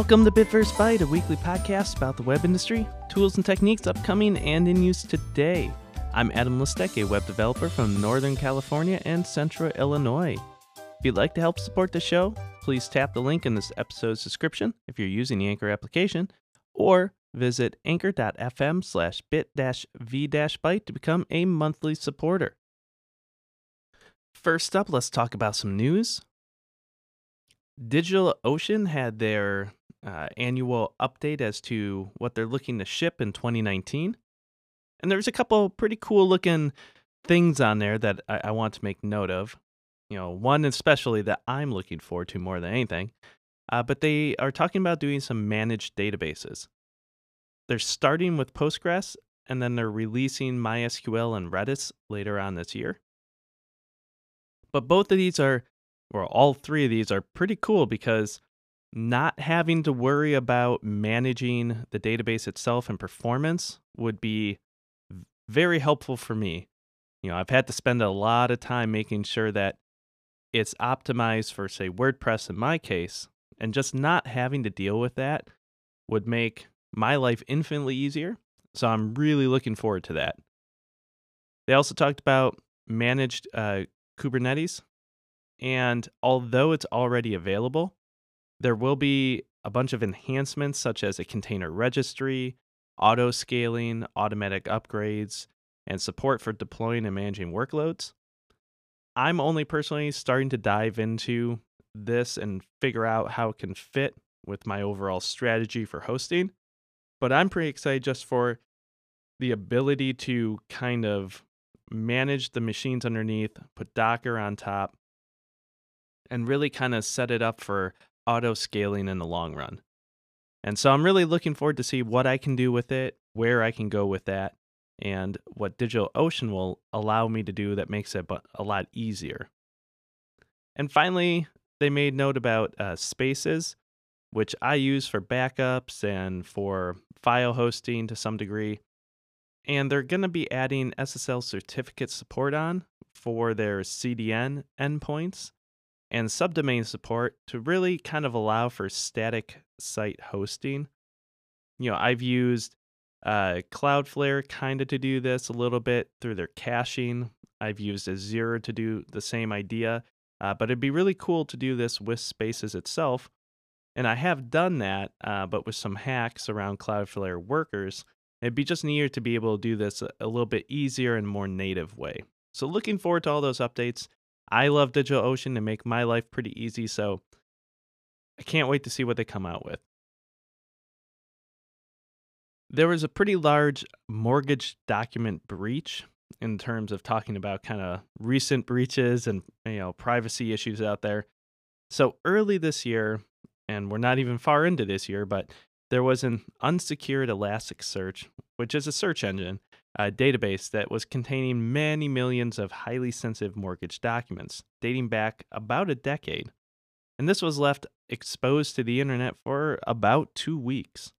Welcome to Bit First Byte, a weekly podcast about the web industry, tools and techniques upcoming and in use today. I'm Adam Listek, a web developer from Northern California and Central Illinois. If you'd like to help support the show, please tap the link in this episode's description if you're using the Anchor application, or visit anchor.fm slash bit-v-byte to become a monthly supporter. First up, let's talk about some news. DigitalOcean had their uh, annual update as to what they're looking to ship in 2019. And there's a couple pretty cool looking things on there that I, I want to make note of. You know, one especially that I'm looking forward to more than anything. Uh, but they are talking about doing some managed databases. They're starting with Postgres and then they're releasing MySQL and Redis later on this year. But both of these are, or all three of these are pretty cool because not having to worry about managing the database itself and performance would be very helpful for me. You know, I've had to spend a lot of time making sure that it's optimized for, say, WordPress in my case, and just not having to deal with that would make my life infinitely easier. So I'm really looking forward to that. They also talked about managed uh, Kubernetes. And although it's already available, there will be a bunch of enhancements such as a container registry, auto scaling, automatic upgrades, and support for deploying and managing workloads. I'm only personally starting to dive into this and figure out how it can fit with my overall strategy for hosting. But I'm pretty excited just for the ability to kind of manage the machines underneath, put Docker on top, and really kind of set it up for auto scaling in the long run. And so I'm really looking forward to see what I can do with it, where I can go with that, and what DigitalOcean will allow me to do that makes it a lot easier. And finally, they made note about uh, spaces, which I use for backups and for file hosting to some degree. And they're going to be adding SSL certificate support on for their CDN endpoints and subdomain support to really kind of allow for static site hosting. You know, I've used uh, Cloudflare kind of to do this a little bit through their caching. I've used Azure to do the same idea, uh, but it'd be really cool to do this with Spaces itself. And I have done that, uh, but with some hacks around Cloudflare workers. It'd be just neater to be able to do this a, a little bit easier and more native way. So, looking forward to all those updates. I love DigitalOcean to make my life pretty easy, so I can't wait to see what they come out with. There was a pretty large mortgage document breach in terms of talking about kind of recent breaches and you know privacy issues out there. So early this year, and we're not even far into this year, but there was an unsecured Elasticsearch, which is a search engine, a database that was containing many millions of highly sensitive mortgage documents dating back about a decade. And this was left exposed to the internet for about two weeks.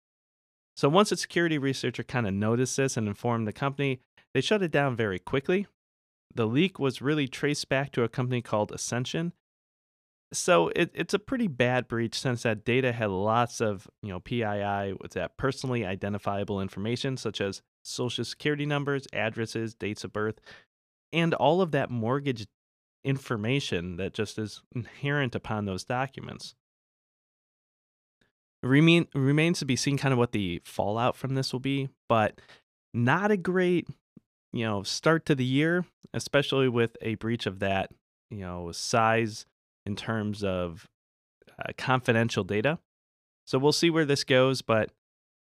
So once a security researcher kind of noticed this and informed the company, they shut it down very quickly. The leak was really traced back to a company called Ascension, so it, it's a pretty bad breach since that data had lots of you know PII, what's that personally identifiable information such as social security numbers, addresses, dates of birth, and all of that mortgage information that just is inherent upon those documents. Remain, remains to be seen kind of what the fallout from this will be, but not a great you know start to the year, especially with a breach of that you know size in terms of uh, confidential data. So we'll see where this goes, but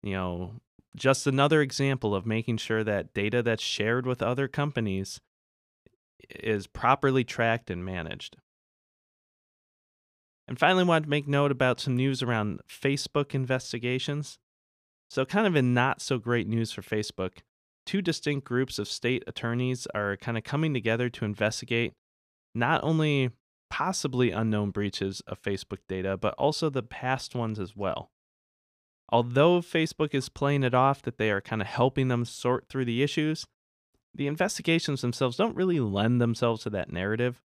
you know, just another example of making sure that data that's shared with other companies is properly tracked and managed. And finally, I wanted to make note about some news around Facebook investigations. So, kind of in not so great news for Facebook, two distinct groups of state attorneys are kind of coming together to investigate not only possibly unknown breaches of Facebook data, but also the past ones as well. Although Facebook is playing it off that they are kind of helping them sort through the issues, the investigations themselves don't really lend themselves to that narrative.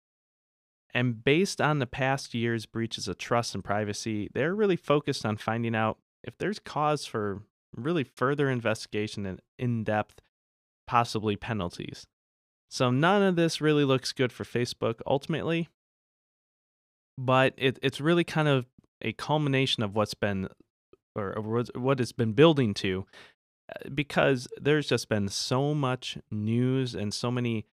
And based on the past year's breaches of trust and privacy, they're really focused on finding out if there's cause for really further investigation and in depth, possibly penalties. So none of this really looks good for Facebook ultimately, but it, it's really kind of a culmination of what's been or, what it's been building to uh, because there's just been so much news and so many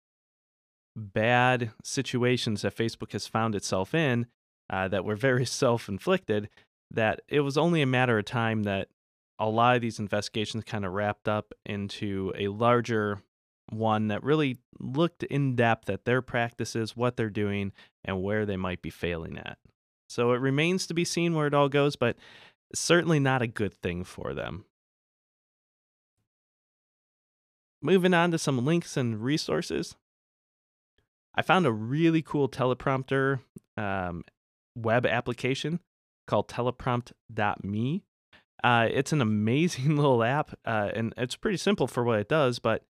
bad situations that Facebook has found itself in uh, that were very self inflicted that it was only a matter of time that a lot of these investigations kind of wrapped up into a larger one that really looked in depth at their practices, what they're doing, and where they might be failing at. So it remains to be seen where it all goes, but certainly not a good thing for them. Moving on to some links and resources. I found a really cool teleprompter um, web application called teleprompt.me. Uh, it's an amazing little app, uh, and it's pretty simple for what it does. But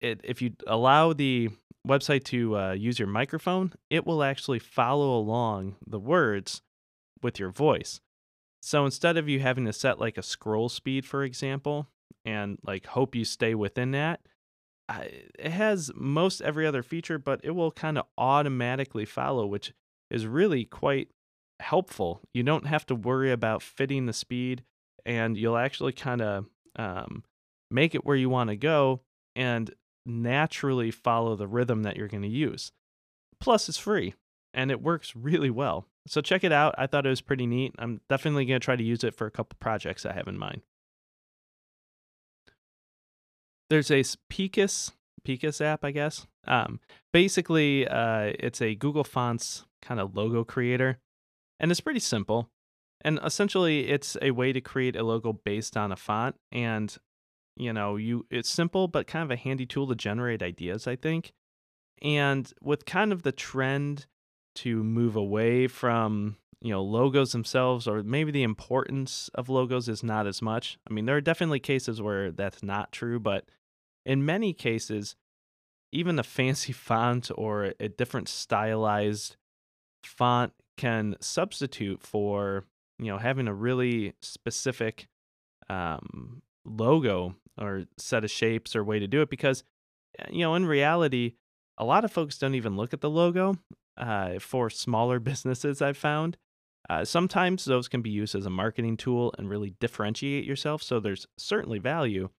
it, if you allow the website to uh, use your microphone, it will actually follow along the words with your voice. So instead of you having to set like a scroll speed, for example, and like hope you stay within that, it has most every other feature, but it will kind of automatically follow, which is really quite helpful. You don't have to worry about fitting the speed, and you'll actually kind of um, make it where you want to go and naturally follow the rhythm that you're going to use. Plus, it's free and it works really well. So check it out. I thought it was pretty neat. I'm definitely going to try to use it for a couple projects I have in mind. There's a Picus Picus app, I guess. Um, basically, uh, it's a Google Fonts kind of logo creator, and it's pretty simple. And essentially, it's a way to create a logo based on a font. And you know, you it's simple but kind of a handy tool to generate ideas. I think. And with kind of the trend to move away from you know logos themselves or maybe the importance of logos is not as much. I mean there are definitely cases where that's not true but in many cases, even a fancy font or a different stylized font can substitute for you know having a really specific um, logo or set of shapes or way to do it because eh, you know in reality a lot of folks don't even look at the logo uh, for smaller businesses i've found uh, sometimes those can be used as a marketing tool and really differentiate yourself so there's certainly value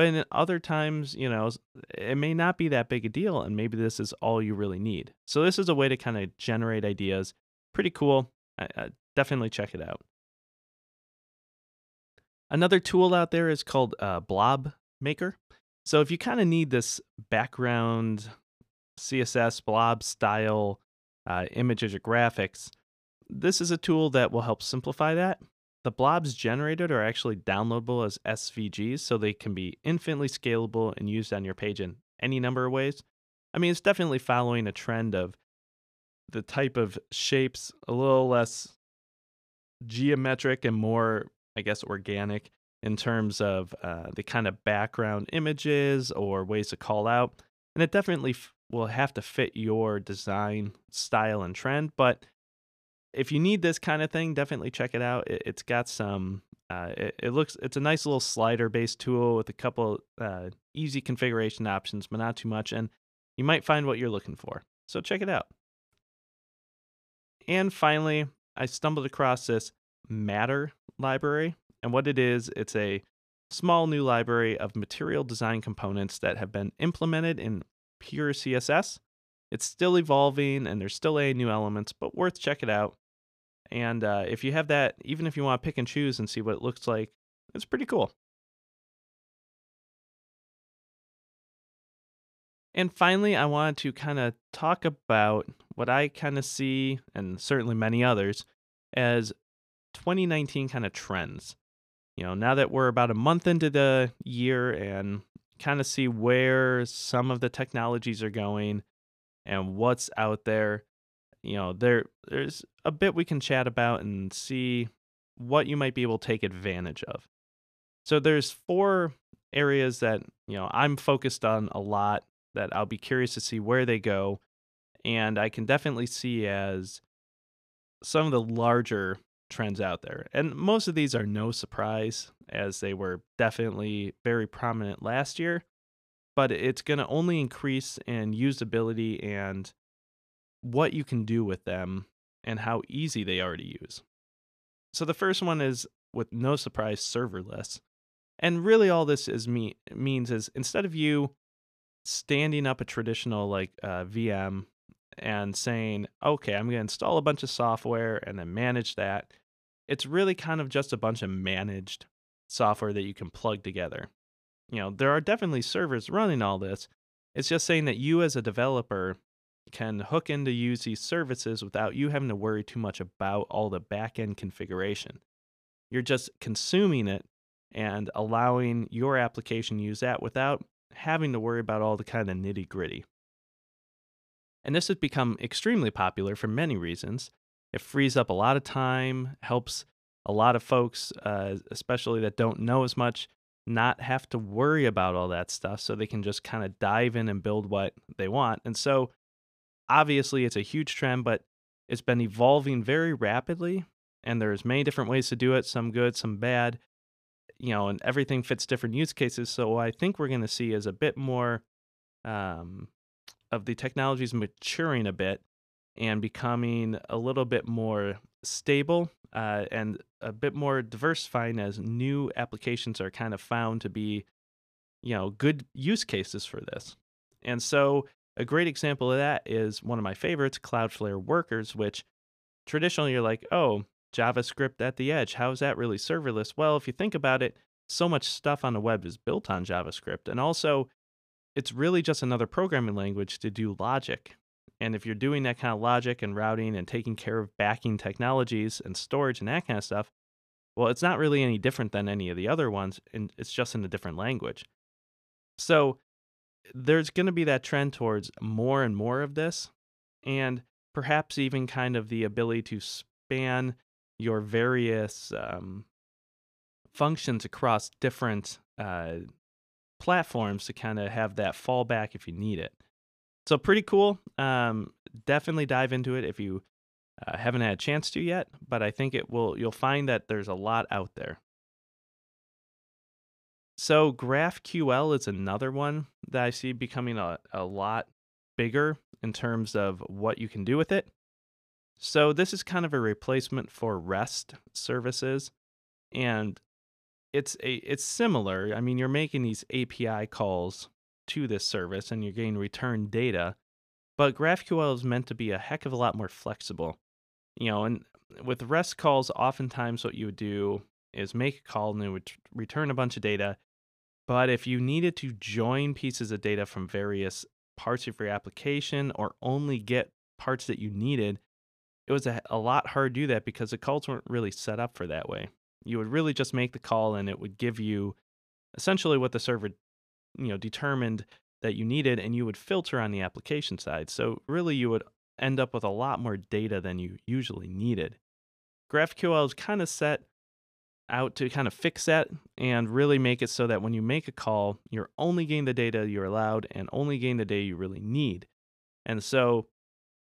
but in other times, you know, it may not be that big a deal, and maybe this is all you really need. So this is a way to kind of generate ideas. Pretty cool. I, I definitely check it out. Another tool out there is called uh, Blob Maker. So if you kind of need this background CSS blob style uh, images or graphics, this is a tool that will help simplify that. The blobs generated are actually downloadable as SVGs, so they can be infinitely scalable and used on your page in any number of ways. I mean, it's definitely following a trend of the type of shapes a little less geometric and more, I guess, organic in terms of uh, the kind of background images or ways to call out. And it definitely f- will have to fit your design style and trend, but if you need this kind of thing, definitely check it out. It, has got some. Uh, it, it, looks. It's a nice little slider-based tool with a couple uh, easy configuration options, but not too much, and you might find what you're looking for. So check it out. And finally, I stumbled across this Matter library, and what it is, it's a small new library of material design components that have been implemented in pure CSS. It's still evolving and there's still a new elements, but worth check it out. And uh, if you have that, even if you want to pick and choose and see what it looks like, it's pretty cool. And finally, I wanted to kind of talk about what I kind of see, and certainly many others, as 2019 kind of trends. You know, now that we're about a month into the year and kind of see where some of the technologies are going and what's out there, you know, there there's a bit we can chat about and see what you might be able to take advantage of. So there's four areas that, you know, I'm focused on a lot that I'll be curious to see where they go and I can definitely see as some of the larger trends out there. And most of these are no surprise, as they were definitely very prominent last year. But it's going to only increase in usability and what you can do with them and how easy they are to use. So the first one is with no surprise serverless. And really all this is me means is instead of you standing up a traditional like uh, VM and saying, okay, I'm going to install a bunch of software and then manage that, it's really kind of just a bunch of managed software that you can plug together. You know, there are definitely servers running all this. It's just saying that you as a developer can hook in to use these services without you having to worry too much about all the backend configuration. You're just consuming it and allowing your application to use that without having to worry about all the kind of nitty gritty. And this has become extremely popular for many reasons. It frees up a lot of time, helps a lot of folks, uh, especially that don't know as much, not have to worry about all that stuff so they can just kind of dive in and build what they want. And so, obviously, it's a huge trend, but it's been evolving very rapidly. And there's many different ways to do it, some good, some bad, you know, and everything fits different use cases. So, I think we're going to see is a bit more um, of the technologies maturing a bit and becoming a little bit more stable uh, and a bit more diversifying as new applications are kind of found to be, you know, good use cases for this. And so a great example of that is one of my favorites, Cloudflare Workers, which traditionally you're like, oh, JavaScript at the edge. How is that really serverless? Well, if you think about it, so much stuff on the web is built on JavaScript. And also, it's really just another programming language to do logic. And if you're doing that kind of logic and routing and taking care of backing technologies and storage and that kind of stuff, well, it's not really any different than any of the other ones, and it's just in a different language. So there's going to be that trend towards more and more of this, and perhaps even kind of the ability to span your various um, functions across different uh, platforms to kind of have that fallback if you need it. So pretty cool. Um, definitely dive into it if you uh, haven't had a chance to yet, but I think it will. You'll find that there's a lot out there. So GraphQL is another one that I see becoming a, a lot bigger in terms of what you can do with it. So this is kind of a replacement for REST services, and it's a it's similar. I mean, you're making these API calls to this service and you're getting return data, but GraphQL is meant to be a heck of a lot more flexible. You know, and with REST calls, oftentimes what you would do is make a call and it would return a bunch of data. But if you needed to join pieces of data from various parts of your application or only get parts that you needed, it was a, a lot harder to do that because the calls weren't really set up for that way you would really just make the call and it would give you essentially what the server you know determined that you needed and you would filter on the application side. So really you would end up with a lot more data than you usually needed. Graphql is kind of set out to kind of fix that and really make it so that when you make a call you're only getting the data you're allowed and only getting the data you really need. And so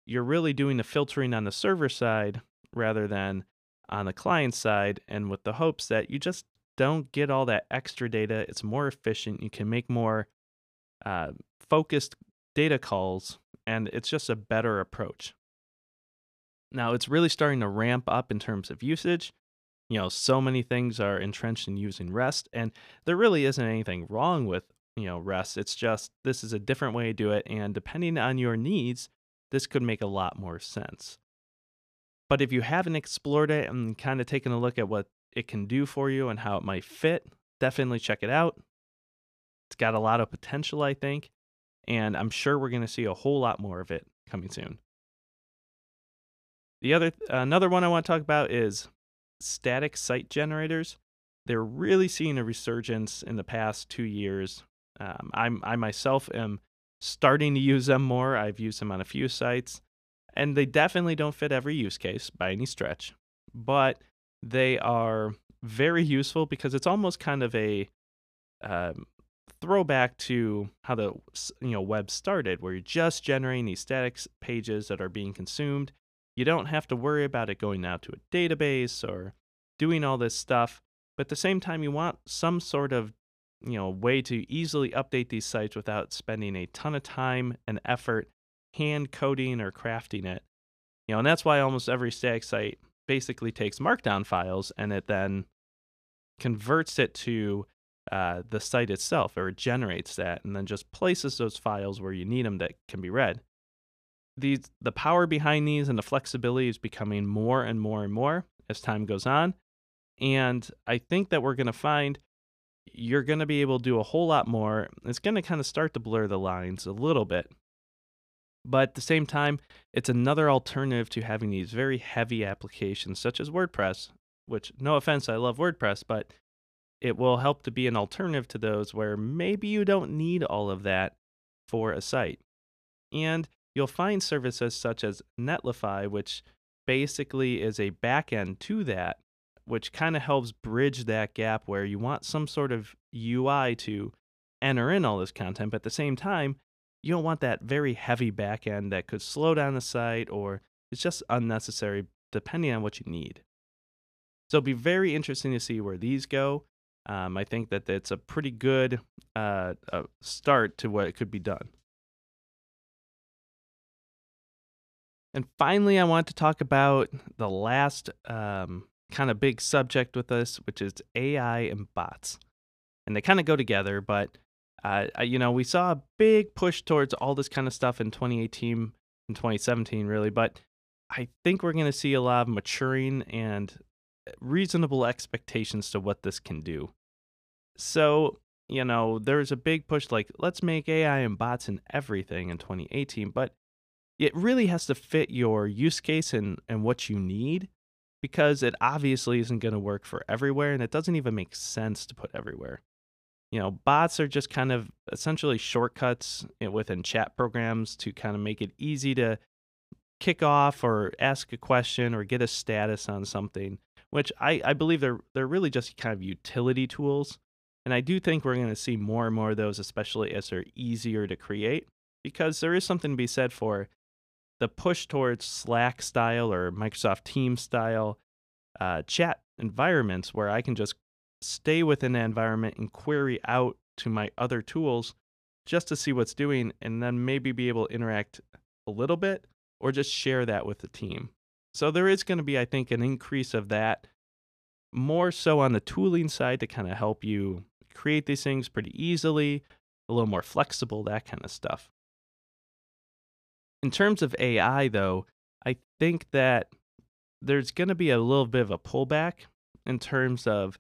you're really doing the filtering on the server side rather than on the client side and with the hopes that you just don't get all that extra data. It's more efficient. You can make more uh, focused data calls, and it's just a better approach. Now, it's really starting to ramp up in terms of usage. You know, so many things are entrenched in using REST, and there really isn't anything wrong with, you know, REST. It's just this is a different way to do it, and depending on your needs, this could make a lot more sense. But if you haven't explored it and kind of taken a look at what it can do for you and how it might fit, definitely check it out. It's got a lot of potential, I think, and I'm sure we're going to see a whole lot more of it coming soon. The other another one I want to talk about is static site generators. They're really seeing a resurgence in the past two years. Um, I'm I myself am starting to use them more. I've used them on a few sites. And they definitely don't fit every use case by any stretch, but they are very useful because it's almost kind of a um, throwback to how the you know web started, where you're just generating these static pages that are being consumed. You don't have to worry about it going out to a database or doing all this stuff. But at the same time, you want some sort of you know way to easily update these sites without spending a ton of time and effort hand coding or crafting it. You know, and that's why almost every static site basically takes markdown files and it then converts it to uh, the site itself or it generates that and then just places those files where you need them that can be read. These, the power behind these and the flexibility is becoming more and more and more as time goes on. And I think that we're going to find you're going to be able to do a whole lot more. It's going to kind of start to blur the lines a little bit. But at the same time, it's another alternative to having these very heavy applications such as WordPress, which, no offense, I love WordPress, but it will help to be an alternative to those where maybe you don't need all of that for a site. And you'll find services such as Netlify, which basically is a backend to that, which kind of helps bridge that gap where you want some sort of UI to enter in all this content, but at the same time, you don't want that very heavy backend that could slow down the site or it's just unnecessary depending on what you need. So it'll be very interesting to see where these go. Um, I think that it's a pretty good uh, uh, start to what could be done. And finally, I want to talk about the last um, kind of big subject with us, which is AI and bots. And they kind of go together, but uh, you know, we saw a big push towards all this kind of stuff in 2018 and 2017, really. But I think we're going to see a lot of maturing and reasonable expectations to what this can do. So, you know, there's a big push like, let's make AI and bots and everything in 2018, but it really has to fit your use case and, and what you need because it obviously isn't going to work for everywhere and it doesn't even make sense to put everywhere. You know, bots are just kind of essentially shortcuts within chat programs to kind of make it easy to kick off or ask a question or get a status on something, which I, I believe they're they're really just kind of utility tools. And I do think we're going to see more and more of those, especially as they're easier to create, because there is something to be said for the push towards Slack style or Microsoft Teams style uh, chat environments where I can just stay within that environment and query out to my other tools just to see what's doing and then maybe be able to interact a little bit or just share that with the team. So there is going to be, I think, an increase of that more so on the tooling side to kind of help you create these things pretty easily, a little more flexible, that kind of stuff. In terms of AI, though, I think that there's going to be a little bit of a pullback in terms of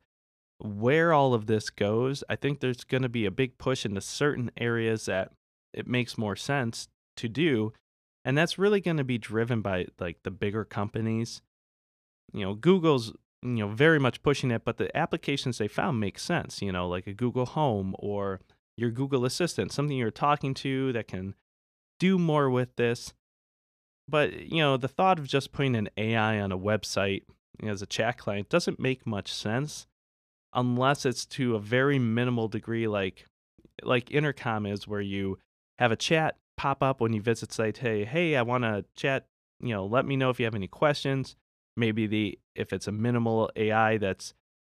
where all of this goes. I think there's going to be a big push into certain areas that it makes more sense to do. And that's really going to be driven by like the bigger companies. You know, Google's you know very much pushing it but the applications they found make sense you know like a google home or your google assistant something you're talking to that can do more with this but you know the thought of just putting an ai on a website as a chat client doesn't make much sense unless it's to a very minimal degree like like intercom is where you have a chat pop up when you visit site hey hey i want to chat you know let me know if you have any questions maybe the if it's a minimal AI that's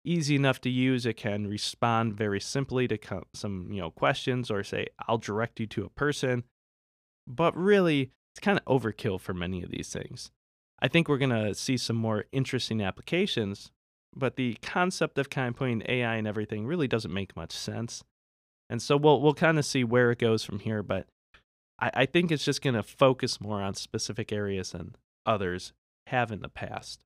easy enough to use, it can respond very simply to some you know questions or say I'll direct you to a person. But really, it's kind of overkill for many of these things. I think we're going to see some more interesting applications, but the concept of kind of putting AI and everything really doesn't make much sense. And so we'll we'll kind of see where it goes from here, but I, I think it's just going to focus more on specific areas than others have in the past.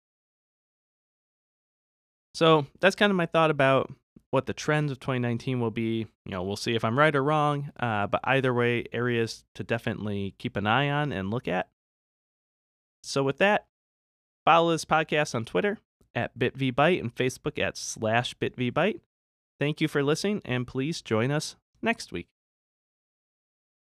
So that's kind of my thought about what the trends of 2019 will be. You know, we'll see if I'm right or wrong. Uh, but either way, areas to definitely keep an eye on and look at. So with that, follow this podcast on Twitter at BitVBite and Facebook at slash BitVBite. Thank you for listening, and please join us next week.